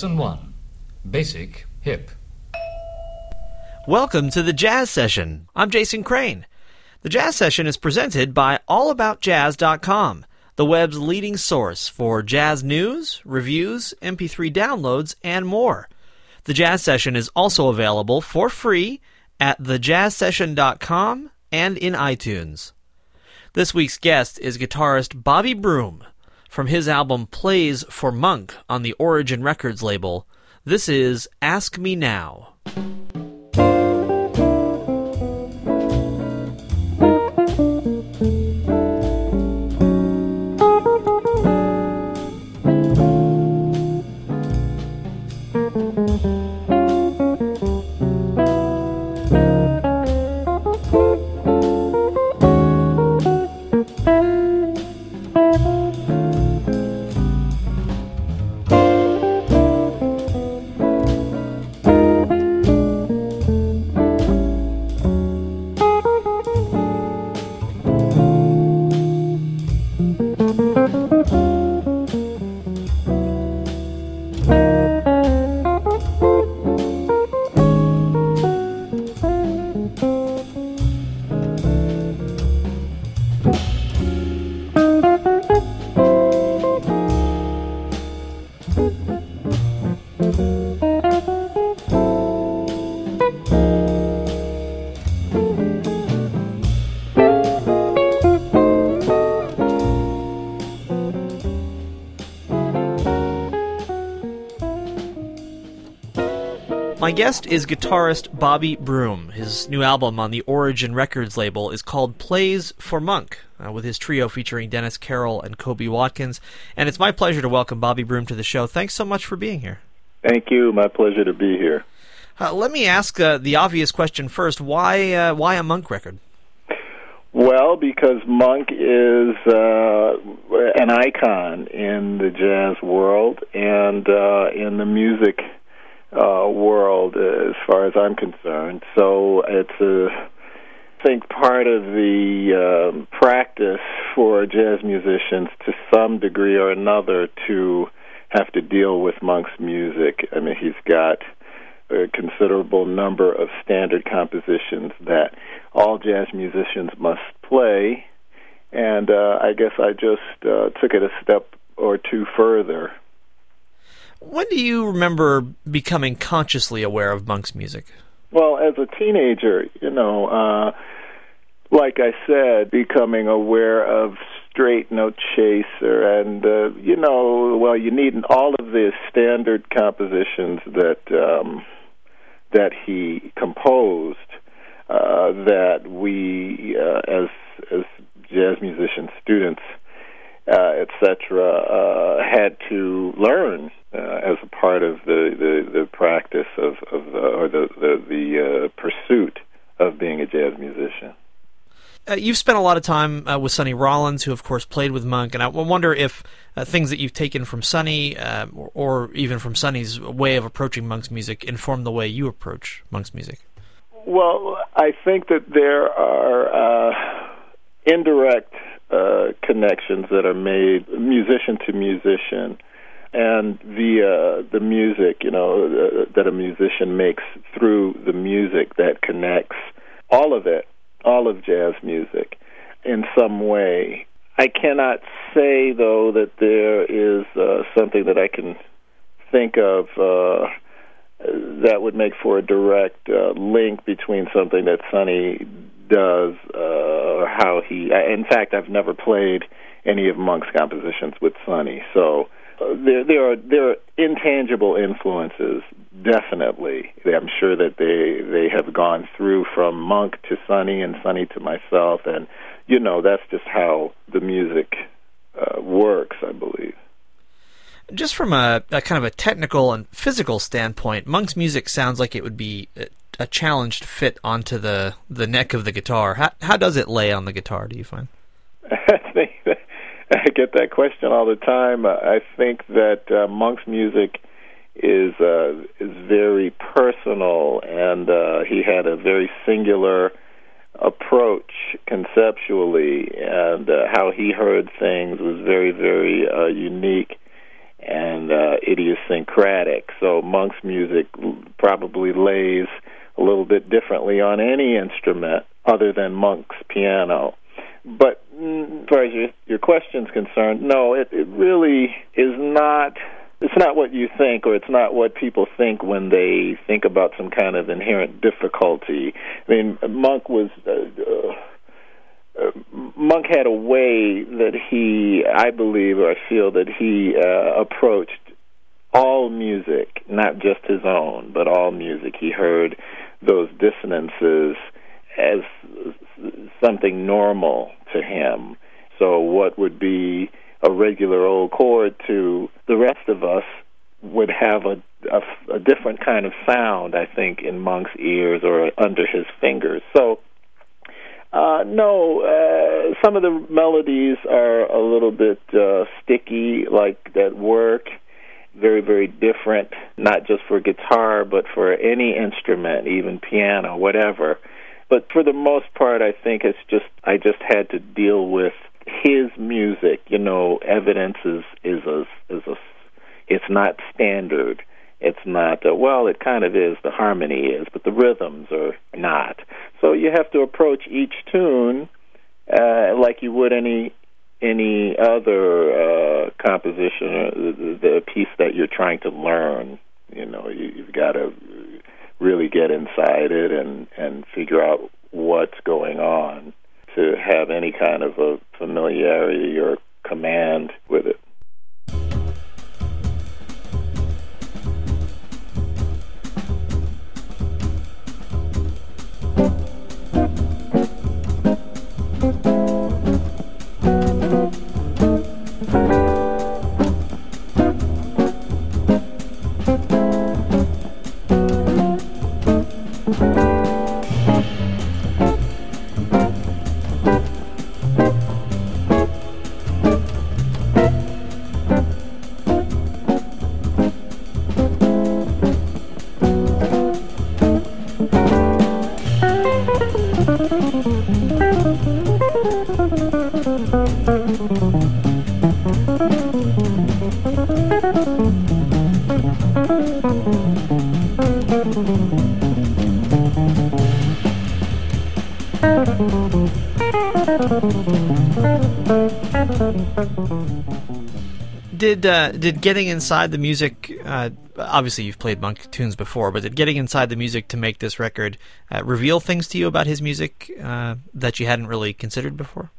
Lesson 1 Basic Hip. Welcome to the Jazz Session. I'm Jason Crane. The Jazz Session is presented by AllAboutJazz.com, the web's leading source for jazz news, reviews, MP3 downloads, and more. The Jazz Session is also available for free at thejazzsession.com and in iTunes. This week's guest is guitarist Bobby Broom from his album Plays for Monk on the Origin Records label. This is Ask Me Now. My guest is guitarist Bobby Broom. His new album on the Origin Records label is called Plays for Monk, uh, with his trio featuring Dennis Carroll and Kobie Watkins. And it's my pleasure to welcome Bobby Broom to the show. Thanks so much for being here. Thank you. My pleasure to be here. Uh, let me ask uh, the obvious question first. Why, uh, why a Monk record? Well, because Monk is uh, an icon in the jazz world and uh, in the music uh, world as far as I'm concerned. So it's a I think part of the um, practice for jazz musicians to some degree or another to have to deal with Monk's music. I mean, he's got a considerable number of standard compositions that all jazz musicians must play, and uh, I guess I just uh, took it a step or two further when do you remember becoming consciously aware of Monk's music? Well, as a teenager, you know, uh, like I said, becoming aware of Straight No Chaser and uh, you know well you need all of the standard compositions that um that he composed uh that we uh, as as jazz musician students uh, etc., uh, had to learn uh, as a part of the, the, the practice of, of the, or the the, the uh, pursuit of being a jazz musician. Uh, you've spent a lot of time uh, with Sonny Rollins, who of course played with Monk, and I wonder if uh, things that you've taken from Sonny, uh, or, or, even from Sonny's way of approaching Monk's music, inform the way you approach Monk's music. Well, I think that there are uh, indirect uh, connections that are made musician to musician and via the music, you know, uh, that a musician makes through the music that connects all of it, all of jazz music in some way. I cannot say, though, that there is uh, something that I can think of uh, that would make for a direct uh, link between something that Sonny does, uh, how he. In fact, I've never played any of Monk's compositions with Sonny, so uh, there there are there are intangible influences. Definitely, I'm sure that they they have gone through from Monk to Sonny and Sonny to myself, and you know that's just how the music uh, works. I believe just from a, a, kind of a technical and physical standpoint, Monk's music sounds like it would be a challenge to fit onto the the neck of the guitar. How how does it lay on the guitar? Do you find? I get that question all the time. I think that uh, Monk's music is uh, is very personal, and uh, he had a very singular approach conceptually, and uh, how he heard things was very very uh, unique. And uh, idiosyncratic. So Monk's music probably lays a little bit differently on any instrument other than Monk's piano. But mm, as far as your, your question's concerned, no, it, it really is not. It's not what you think, or it's not what people think when they think about some kind of inherent difficulty. I mean, Monk was. Uh, uh, uh, Monk had a way that he, I believe, or I feel that he uh, approached all music, not just his own, but all music. He heard those dissonances as something normal to him. So, what would be a regular old chord to the rest of us would have a, a, a different kind of sound, I think, in Monk's ears or under his fingers. So, uh, no, uh, some of the melodies are a little bit uh, sticky, like that work. Very, very different, not just for guitar, but for any instrument, even piano, whatever. But for the most part, I think it's just I just had to deal with his music. You know, evidence is is a is a it's not standard. It's not uh, well. It kind of is. The harmony is, but the rhythms are not. So you have to approach each tune uh, like you would any any other uh, composition, or the, the piece that you're trying to learn. You know, you, you've got to really get inside it and and figure out what's going on to have any kind of a familiarity or command with it. Did uh, did getting inside the music? Uh, obviously, you've played Monk tunes before, but did getting inside the music to make this record uh, reveal things to you about his music uh, that you hadn't really considered before?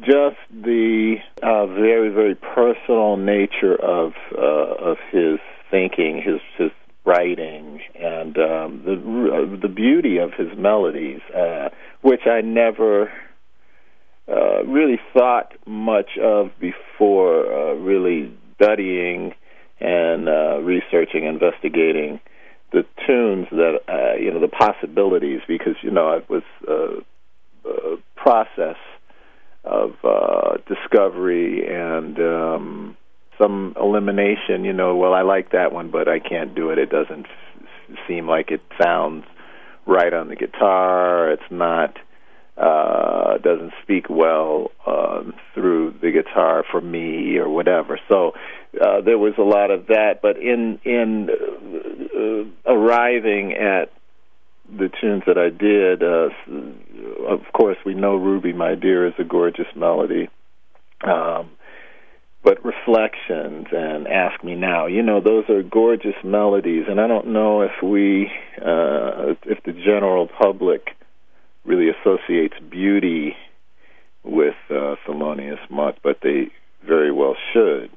Just the uh, very very personal nature of uh, of his thinking, his his writing, and um, the the beauty of his melodies, which I never uh, really thought much of before uh, really studying and uh, researching, investigating the tunes that uh, you know the possibilities because you know it was a, a process of uh, discovery and um, some elimination. You know, well, I like that one, but I can't do it. It doesn't f- seem like it sounds right on the guitar. It's not uh, doesn't speak well um, through the guitar for me or whatever. So uh, there was a lot of that. But in in uh, arriving at the tunes that I did, uh, of course, we know "Ruby, My Dear" is a gorgeous melody. Um, but reflections and ask me now you know those are gorgeous melodies and i don't know if we uh if the general public really associates beauty with uh, Thelonious Monk, but they very well should.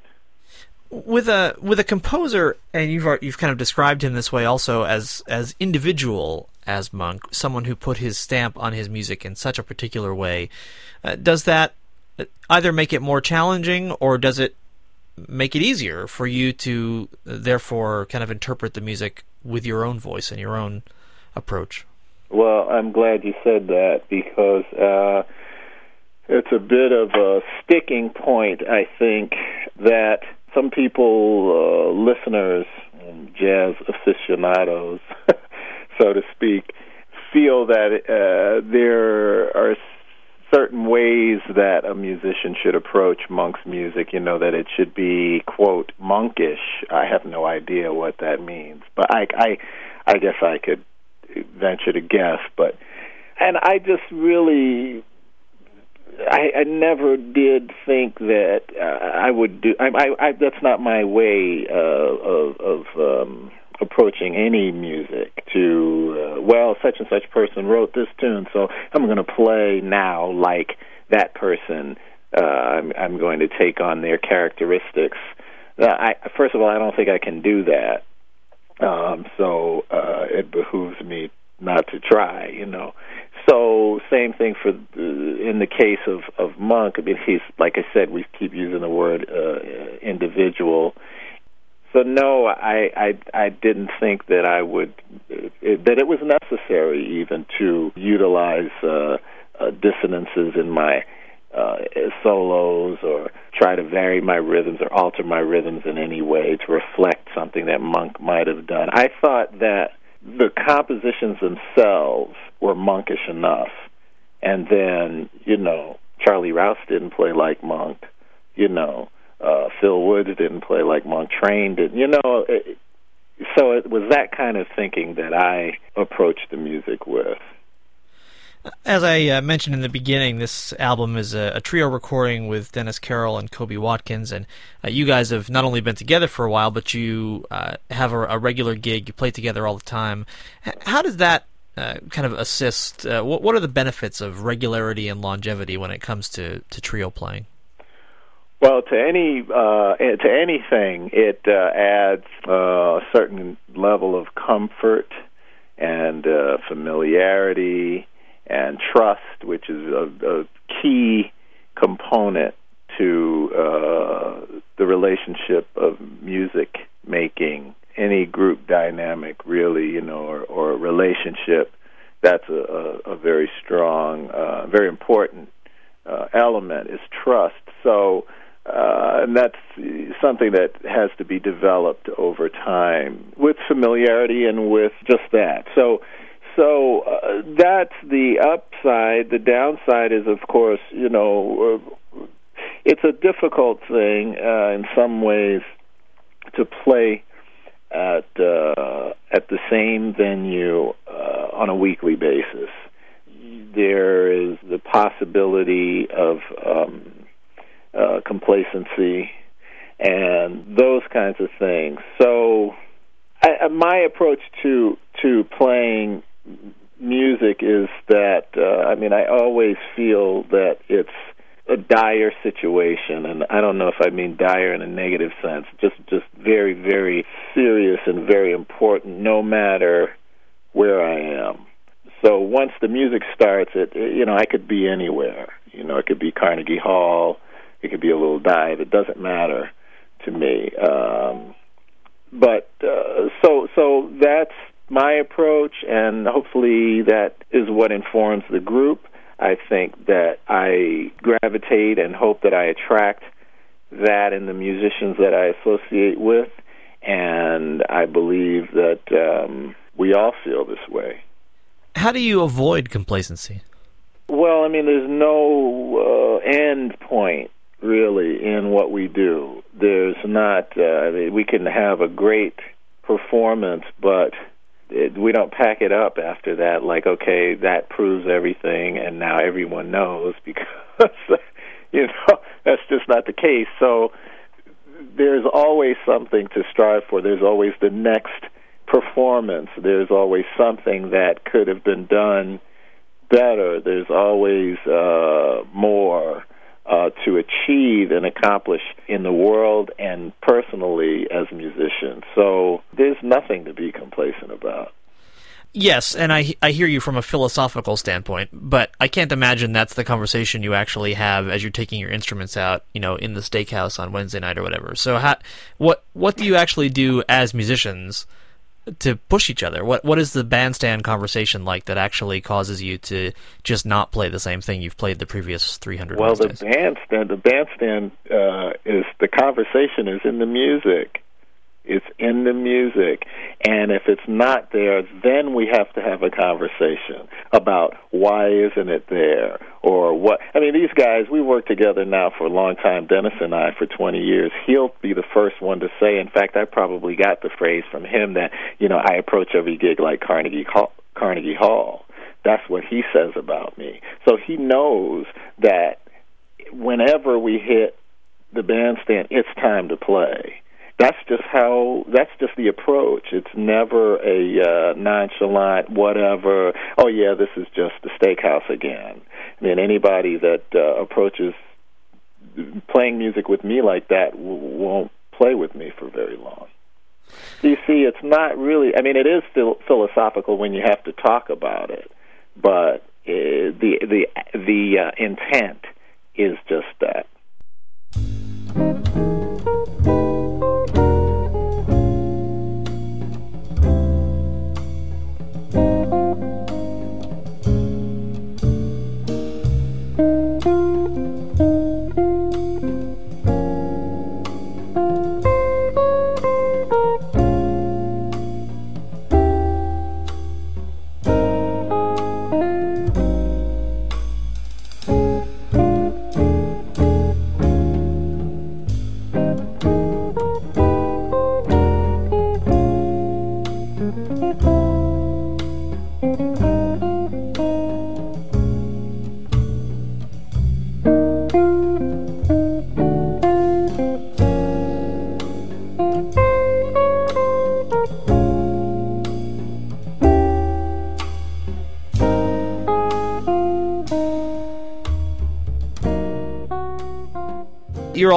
With a with a composer, and you've you've kind of described him this way also as as individual as Monk, someone who put his stamp on his music in such a particular way. Uh, does that either make it more challenging, or does it make it easier for you to therefore kind of interpret the music with your own voice and your own approach? Well, I'm glad you said that because uh, it's a bit of a sticking point, I think, that some people, uh, listeners, jazz aficionados, so to speak, feel that uh, there are certain ways that a musician should approach monk's music. You know that it should be quote monkish. I have no idea what that means, but I I I guess I could venture to guess. But and I just really I, I never did think that uh, I would do. I, I, I that's not my way uh, of, of um, approaching any music. To uh, well, such and such person wrote this tune, so I'm going to play now like that person. Uh, I'm, I'm going to take on their characteristics. Uh, I, first of all, I don't think I can do that. Um, so uh, it behooves me not to try. You know. So same thing for the, in the case of of Monk. I mean, he's like I said, we keep using the word uh, individual. So no, I, I I didn't think that I would it, that it was necessary even to utilize uh, uh, dissonances in my uh, solos or try to vary my rhythms or alter my rhythms in any way to reflect something that Monk might have done. I thought that the compositions themselves were monkish enough. And then, you know, Charlie Rouse didn't play like Monk. You know, uh, Phil Woods didn't play like Monk. Trane did. You know, it, so it was that kind of thinking that I approached the music with. As I uh, mentioned in the beginning, this album is a, a, trio recording with Dennis Carroll and Kobie Watkins, and uh, you guys have not only been together for a while, but you uh, have a, a, regular gig. You play together all the time. H- how does that uh, kind of assist? Uh, what, what are the benefits of regularity and longevity when it comes to, to trio playing? Well, to any uh, to anything, it adds a certain level of comfort and familiarity and trust, which is a, a key component to uh, the relationship of music making. Any group dynamic, really, you know, or, or relationship, that's a, a, a very strong, uh, very important uh, element is trust. So, uh, and that's something that has to be developed over time with familiarity and with just that. So, so uh, that's the upside. The downside is, of course, you know, uh, it's a difficult thing uh, in some ways to play at uh, at the same venue uh, on a weekly basis. There is the possibility of um, uh, complacency and those kinds of things. So, I, my approach to to playing music is that uh, I mean I always feel that it's a dire situation and I don't know if I mean dire in a negative sense just just very very serious and very important no matter where I am. So once the music starts it you know I could be anywhere. You know it could be Carnegie Hall it could be a little dive it doesn't matter to me. Um but uh, so so that's my approach, and hopefully that is what informs the group. I think that I gravitate and hope that I attract that in the musicians that I associate with, and I believe that um, we all feel this way. How do you avoid complacency? Well, I mean, there's no uh, end point really in what we do. There's not. Uh, I mean, we can have a great performance, but it, we don't pack it up after that like okay that proves everything and now everyone knows because you know that's just not the case. So there's always something to strive for. There's always the next performance. There's always something that could have been done better. There's always uh more uh, to achieve and accomplish in the world and personally as musicians. So there's nothing to be complacent about. Yes, and I I hear you from a philosophical standpoint, but I can't imagine that's the conversation you actually have as you're taking your instruments out, you know, in the steakhouse on Wednesday night or whatever. So, how, what what do you actually do as musicians to push each other? What what is the bandstand conversation like that actually causes you to just not play the same thing you've played the previous 300 Well, Wednesdays? the bandstand the bandstand uh, is the conversation is in the music. It's in the music. And if it's not there, then we have to have a conversation about why isn't it there or what. I mean, these guys, we work together now for a long time, Dennis and I, for 20 years. He'll be the first one to say, in fact, I probably got the phrase from him that, you know, I approach every gig like Carnegie Hall. Carnegie Hall. That's what he says about me. So he knows that whenever we hit the bandstand, it's time to play that's just how that's just the approach. It's never a uh, nonchalant whatever oh yeah this is just the steakhouse again. I mean anybody that uh, approaches playing music with me like that w- won't play with me for very long. You see it's not really i mean it is phil- philosophical when you have to talk about it but uh, the the the uh, intent is just that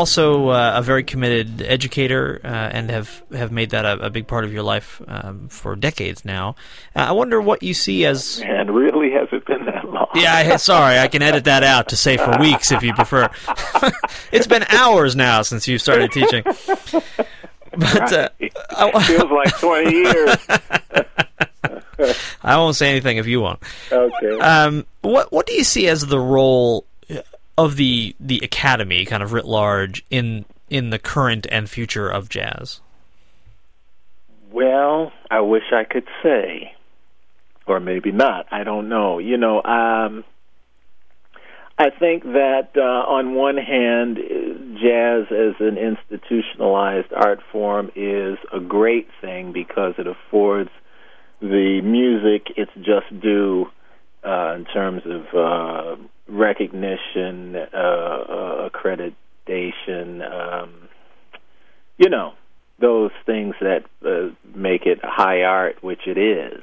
also uh, a very committed educator uh, and have, have made that a, a, big part of your life um, for decades now. Uh, I wonder what you see as. And really, has it been that long? yeah, sorry, I can edit that out to say for weeks if you prefer. it's been hours now since you started teaching. But uh, I, feels like twenty years. I won't say anything if you won't. Okay. Um, what what do you see as the role of the the academy, kind of writ large, in in the current and future of jazz? Well, I wish I could say, or maybe not. I don't know. You know, um, I think that uh, on one hand, jazz as an institutionalized art form is a great thing because it affords the music its just due uh, in terms of uh, recognition, uh, uh, accreditation, um, you know, those things that uh, make it high art, which it is.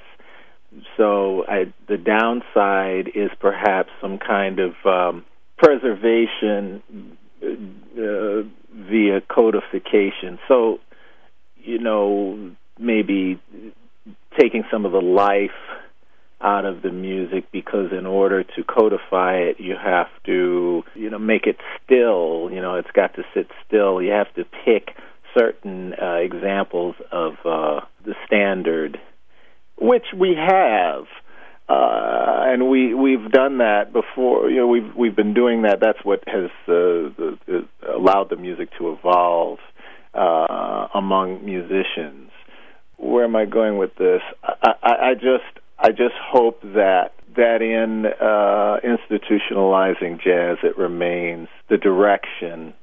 So I, the downside is perhaps some kind of um, preservation uh, via codification. So, you know, maybe taking some of the life out of the music because in order to codify it you have to you know make it still you know it's got to sit still. You have to pick certain uh, examples of uh, the standard which we have uh, and we we've done that before. You know we've we've been doing that. That's what has uh, the, the, allowed the music to evolve uh, among musicians. Where am I going with this? I, I, I just I just hope that that in uh, institutionalizing jazz, it remains the direction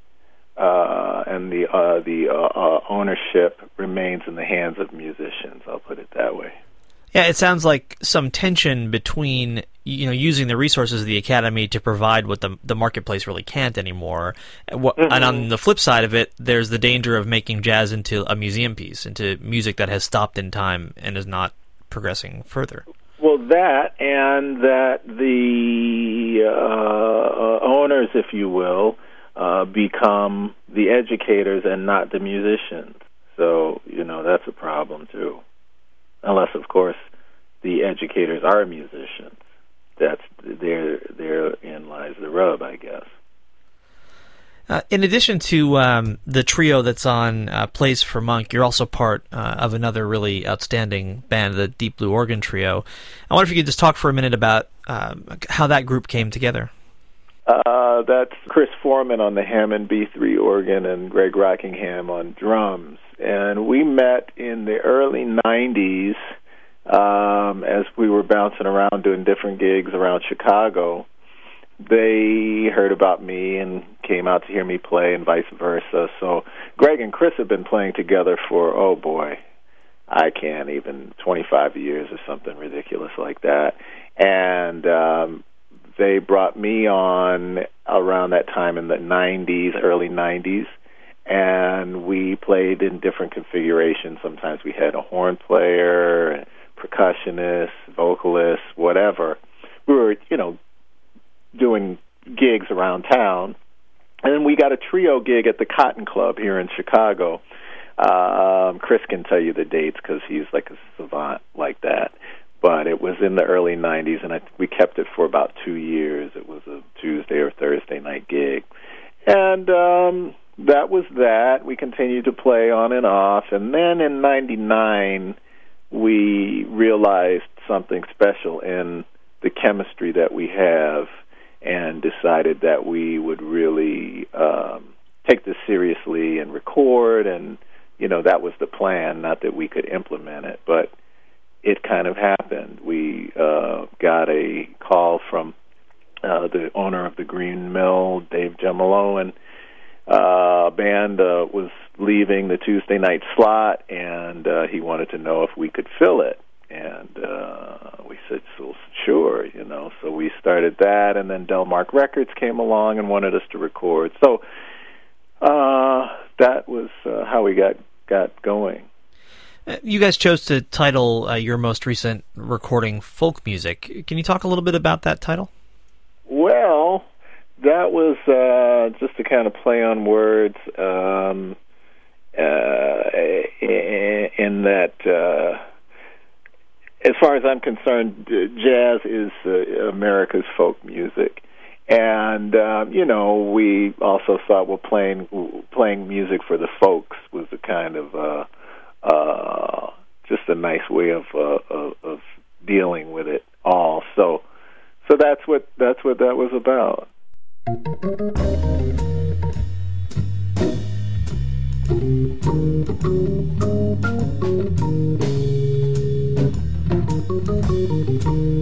uh, and the uh, the uh, uh, ownership remains in the hands of musicians. I'll put it that way. Yeah, it sounds like some tension between you know using the resources of the academy to provide what the the marketplace really can't anymore. Mm-hmm. And on the flip side of it, there's the danger of making jazz into a museum piece, into music that has stopped in time and is not progressing further. Well, that and that the uh, owners, if you will, uh, become the educators and not the musicians. So you know that's a problem too, unless of course the educators are musicians. That's there. Therein lies the rub, I guess. Uh, in addition to um, the trio that's on uh, Plays for Monk, you're also part uh, of another really outstanding band, the Deep Blue Organ Trio. I wonder if you could just talk for a minute about um, how that group came together. Uh, that's Chris Foreman on the Hammond B3 organ and Greg Rockingham on drums. and we met in the early '90s um, as we were bouncing around doing different gigs around Chicago. They heard about me and came out to hear me play, and vice versa. So Greg and Chris have been playing together for oh boy, I can't even 25 years or something ridiculous like that. And um, they brought me on around that time in the 90s, early 90s, and we played in different configurations. Sometimes we had a horn player, percussionist, vocalist, whatever. We were, you know, doing gigs around town. And then we got a trio gig at the Cotton Club here in Chicago um, Chris can tell you the dates because he's like a savant like that. But it was in the early '90s, and I, we kept it for about two years. It was a Tuesday or Thursday night gig, and um, that was that. We continued to play on and off, and then in '99 we realized something special in the chemistry that we have, and decided that we would really um, take this seriously and record and you know that was the plan not that we could implement it but it kind of happened. We uh got a call from uh the owner of the green mill dave Jemilo and uh band uh was leaving the tuesday night slot and uh he wanted to know if we could fill it and uh we said so sure you know so we started that and then delmark records came along and wanted us to record so uh that was uh, how we got got going. Uh, you guys chose to title uh, your most recent recording folk music. Can you talk a little bit about that title? Well, that was uh, just to kind of play on words um, uh, in that, uh, as far as I'm concerned, jazz is uh, America's folk music and um, you know we also thought well playing playing music for the folks was a kind of uh, uh, just a nice way of, uh, of of dealing with it all. So so that's what that's what that was about. Back in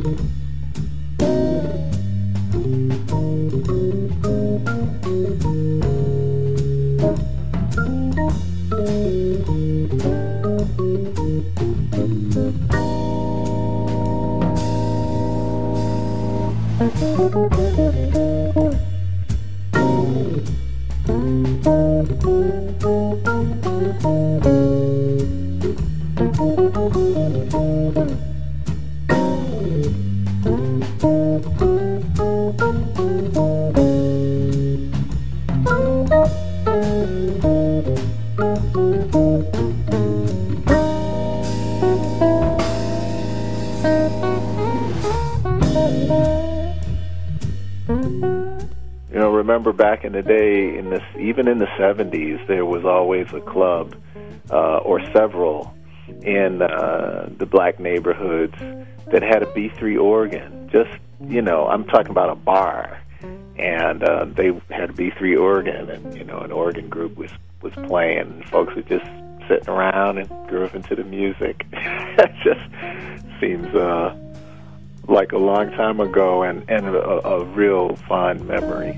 the day, in this even in the '70s, there was always a club uh, or several in uh, the black neighborhoods that had a B3 organ. Just you know, I'm talking about a bar, and uh, they had a B3 organ, and you know, an organ group was was playing. And folks were just sitting around and grooving to the music. it just seems uh, like a long time ago, and and a, a real fond memory.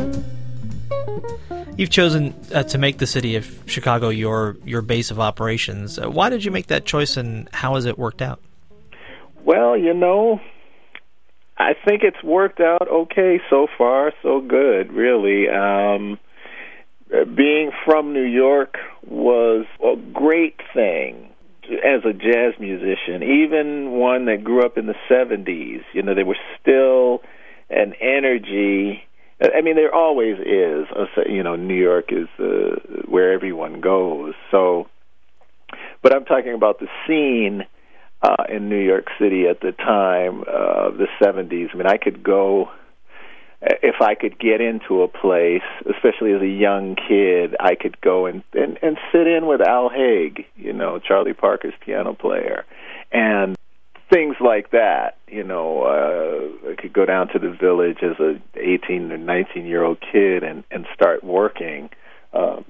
You've chosen uh, to make the city of Chicago your your base of operations. Uh, why did you make that choice, and how has it worked out? Well, you know, I think it's worked out okay so far. So good, really. Um, being from New York was a great thing as a jazz musician, even one that grew up in the 70s. You know, there was still an energy I mean, there always is. You know, New York is uh, where everyone goes. So, but I'm talking about the scene uh, in New York City at the time of uh, the 70s. I mean, I could go if I could get into a place, especially as a young kid, I could go and and, and sit in with Al Haig, you know, Charlie Parker's piano player, and things like that. You know, uh, I could go down to the village as a 18 or 19 year old kid and and start working uh,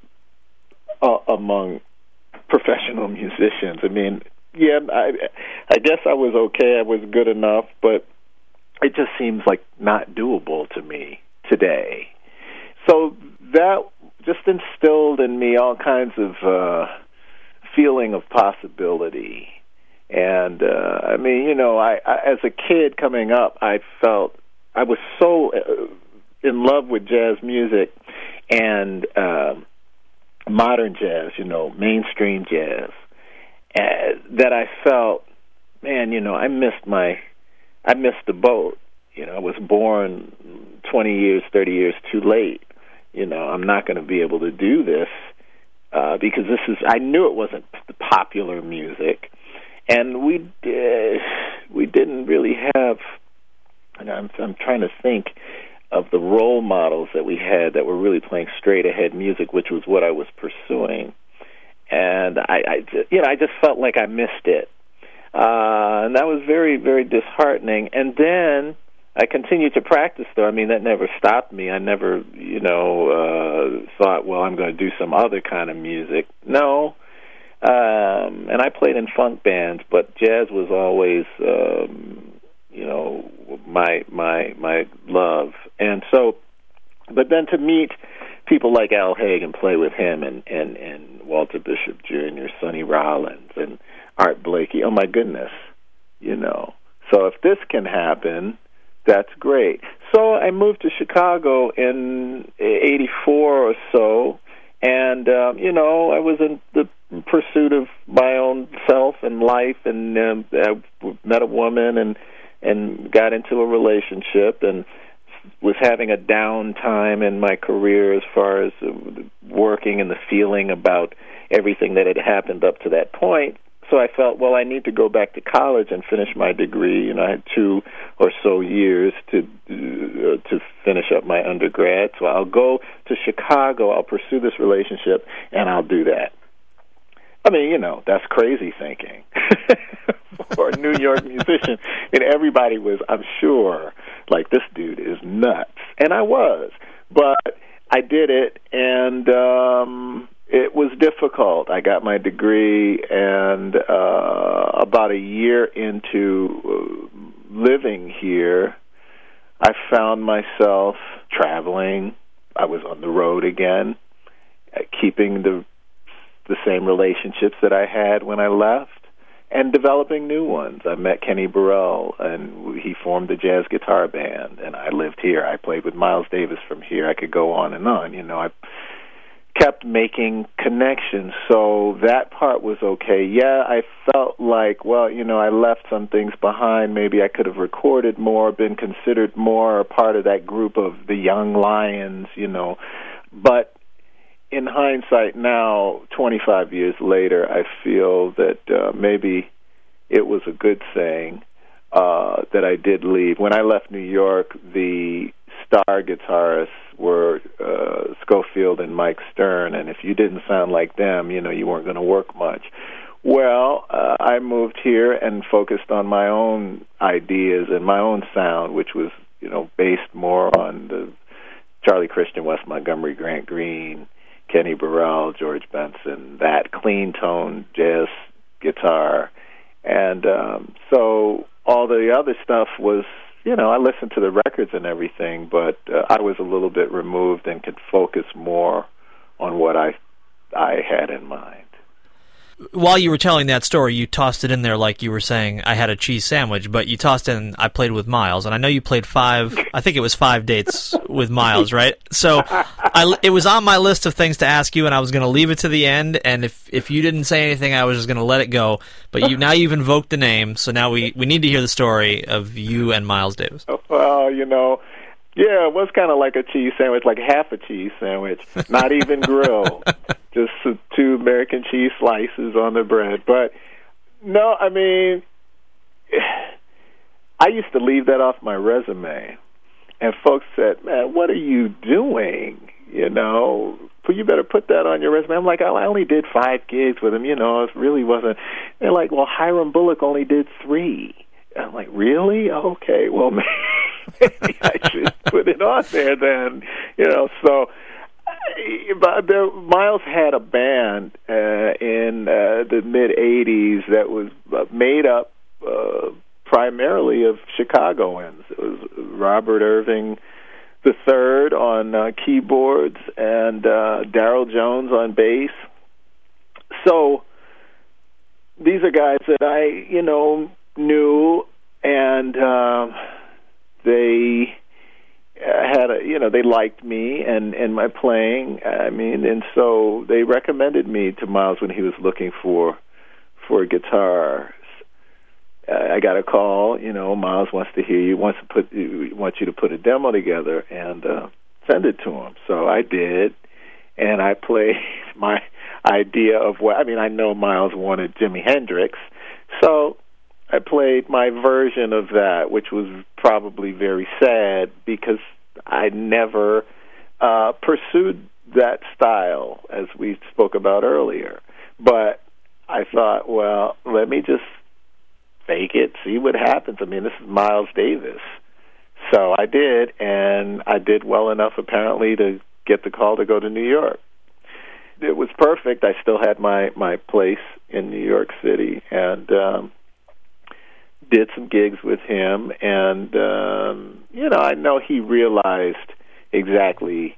uh, among professional musicians. I mean, yeah, I I guess I was okay. I was good enough, but it just seems like not doable to me today. So that just instilled in me all kinds of uh feeling of possibility. And uh I mean, you know, I, I as a kid coming up, I felt I was so uh, in love with jazz music and uh, modern jazz, you know, mainstream jazz, uh, that I felt, man, you know, I missed my I missed the boat. You know, I was born 20 years, 30 years too late. You know, I'm not going to be able to do this uh, because this is. I knew it wasn't the popular music, and we uh, we didn't really have. And I'm I'm trying to think of the role models that we had that were really playing straight ahead music, which was what I was pursuing. And I, I you know, I just felt like I missed it uh, and that was very, very disheartening. And then I continued to practice, though. I mean, that never stopped me. I never, you know, uh, thought, well, I'm going to do some other kind of music. No. Um, and I played in funk bands, but jazz was always, um, you know, my my my love. And so, but then to meet people like Al Haig and play with him, and and and Walter Bishop Jr., Sonny Rollins, and Art Blakey. Oh my goodness, you know. So if this can happen, that's great. So I moved to Chicago in '84 or so, and um, you know I was in the pursuit of my own self and life, and um, I met a woman and and got into a relationship and was having a downtime in my career as far as working and the feeling about everything that had happened up to that point so I felt, well, I need to go back to college and finish my degree. You know, I had two or so years to uh, to finish up my undergrad. So I'll go to Chicago. I'll pursue this relationship, and I'll do that. I mean, you know, that's crazy thinking for a New York musician. And everybody was, I'm sure, like this dude is nuts, and I was, but I did it, and um it was difficult. I got my degree, and uh, about a year into uh, living here, I found myself traveling. I was on the road again, uh, keeping the the same relationships that I had when I left, and developing new ones. I met Kenny Burrell, and he formed the jazz guitar band, and I lived here. I played with Miles Davis from here. I could go on and on. You know, I kept making connections. So that part was okay. Yeah, I felt like, well, you know, I left some things behind. Maybe I could have recorded more, been considered more a part of that group of the young lions, you know. But in hindsight now, 25 years later, I feel that uh, maybe it was a good thing uh, that I did leave. When I left New York, the star guitarists were uh, Scofield and Mike Stern, and if you didn't sound like them, you know, you weren't going to work much. Well, uh, I moved here and focused on my own ideas and my own sound, which was, you know, based more on the Charlie Christian, Wes Montgomery, Grant Green, Kenny Burrell, George Benson, that clean tone jazz guitar, and um, so all the other stuff was you know, I listened to the records and everything, but uh, I was a little bit removed and could focus more on what I I had in mind. While you were telling that story, you tossed it in there like you were saying I had a cheese sandwich, but you tossed in I played with Miles, and I know you played five. I think it was five dates with Miles, right? So I, it was on my list of things to ask you, and I was going to leave it to the end. And if if you didn't say anything, I was just going to let it go. But you now you've invoked the name, so now we we need to hear the story of you and Miles Davis. Well, you know, Yeah, it was kind of like a cheese sandwich, like half a cheese sandwich, not even grilled, two cheese slices on the bread. But no, I mean, I used to leave that off my resume, and folks said, "Man, what are you doing?" You know, you better put that on your resume. I'm like, I only did five gigs with him. You know, it really wasn't. They're like, well, Hiram Bullock only did three. I'm like, really? Okay, well, maybe I should put it on there then. You know, so. There, Miles had a band uh, in uh, the mid '80s that was made up uh, primarily of Chicagoans. It was Robert Irving the third on uh, keyboards and uh, Darryl Jones on bass. So these are guys that I, you know, knew, and uh, they had a, you know, they liked me and and my playing. I mean, and so they recommended me to Miles when he was looking for for a guitar I got a call. You know, Miles wants to hear you. wants to put wants you to put a demo together and uh, send it to him. So I did, and I played my idea of what. I mean, I know Miles wanted Jimi Hendrix, so I played my version of that, which was probably very sad because I never uh, pursued that style as we spoke about earlier. But I thought, well, let me just fake it, see what happens. I mean, this is Miles Davis. So I did, and I did well enough apparently to get the call to go to New York. It was perfect. I still had my my place in New York City, and um, did some gigs with him. And um, you know, I know he realized exactly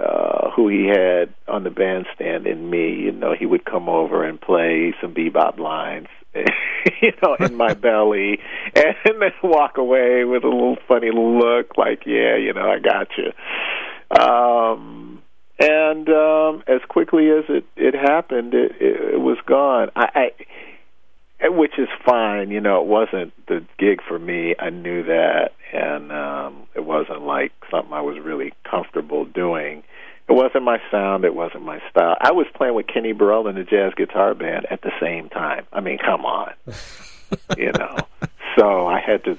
uh, who he had on the bandstand in me. You know, he would come over and play some bebop lines, you know, in my belly, and then walk away with a little funny look, like, "Yeah, you know, I got you." Um, and um, as quickly as it it happened, it, it, it was gone. I, I, is fine. You know, it wasn't the gig for me. I knew that, and um, it wasn't like something I was really comfortable doing. It wasn't my sound. It wasn't my style. I was playing with Kenny Burrell in the jazz guitar band at the same time. I mean, come on, you know. So I had to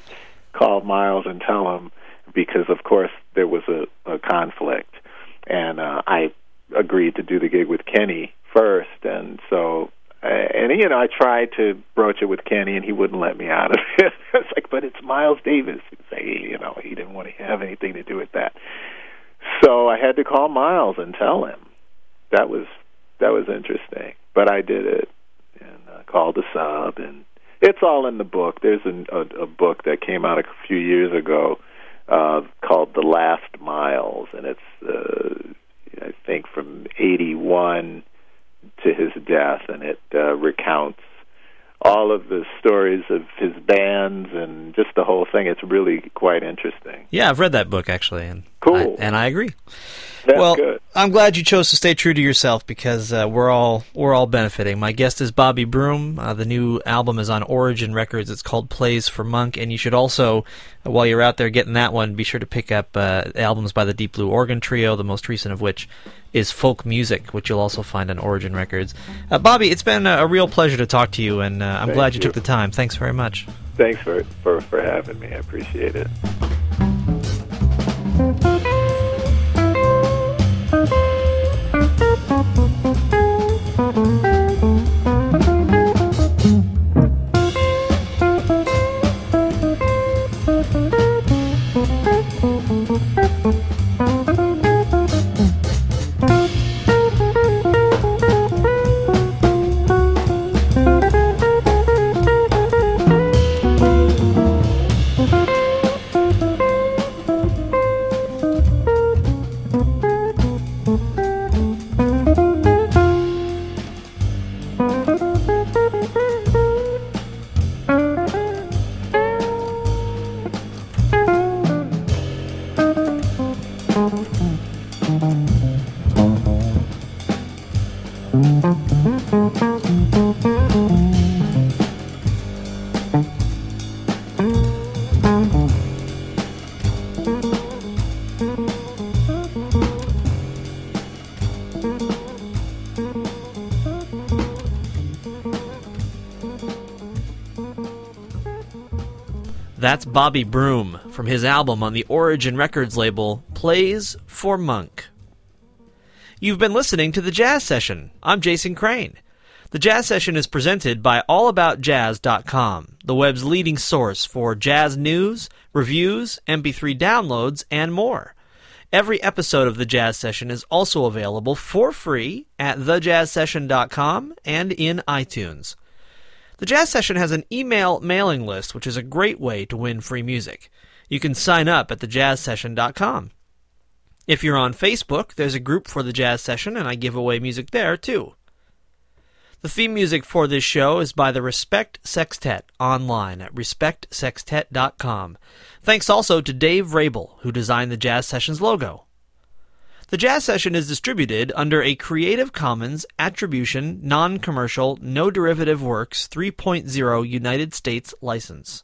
call Miles and tell him because, of course, there was a, a conflict, and uh, I agreed to do the gig with Kenny first, and so. Uh, and you know, I tried to broach it with Kenny, and he wouldn't let me out of it. it's like, but it's Miles Davis. He'd say, you know, he didn't want to have anything to do with that. So I had to call Miles and tell him. That was that was interesting, but I did it and uh, called the sub, and it's all in the book. There's an, a, a book that came out a few years ago uh, called The Last Miles, and it's uh, I think from '81 to his death, and it uh, recounts all of the stories of his bands and just the whole thing. It's really quite interesting. Yeah, I've read that book actually, and cool, I, and I agree. That's well, good. I'm glad you chose to stay true to yourself because uh, we're all we're all benefiting. My guest is Bobby Broom. Uh, the new album is on Origin Records. It's called Plays for Monk, and you should also, while you're out there getting that one, be sure to pick up uh, albums by the Deep Blue Organ Trio. The most recent of which is Folk Music, which you'll also find on Origin Records. Uh, Bobby, it's been a, a, real pleasure to talk to you, and uh, I'm Thank glad you, you took the time. Thanks very much. Thanks for, for, for having me. I appreciate it. That's Bobby Broom from his album on the Origin Records label, Plays for Monk. You've been listening to the Jazz Session. I'm Jason Crane. The Jazz Session is presented by AllAboutJazz.com, the web's leading source for jazz news, reviews, MP3 downloads, and more. Every episode of the Jazz Session is also available for free at thejazzsession.com and in iTunes. The Jazz Session has an email mailing list, which is a great way to win free music. You can sign up at thejazzsession.com. If you're on Facebook, there's a group for the Jazz Session, and I give away music there too. The theme music for this show is by the Respect Sextet online at respectsextet.com. Thanks also to Dave Rabel, who designed the Jazz Sessions logo. The Jazz Session is distributed under a Creative Commons Attribution, Non Commercial, No Derivative Works 3.0 United States license.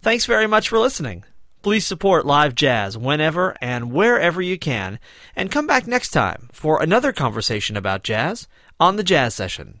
Thanks very much for listening. Please support live jazz whenever and wherever you can, and come back next time for another conversation about jazz on the Jazz Session.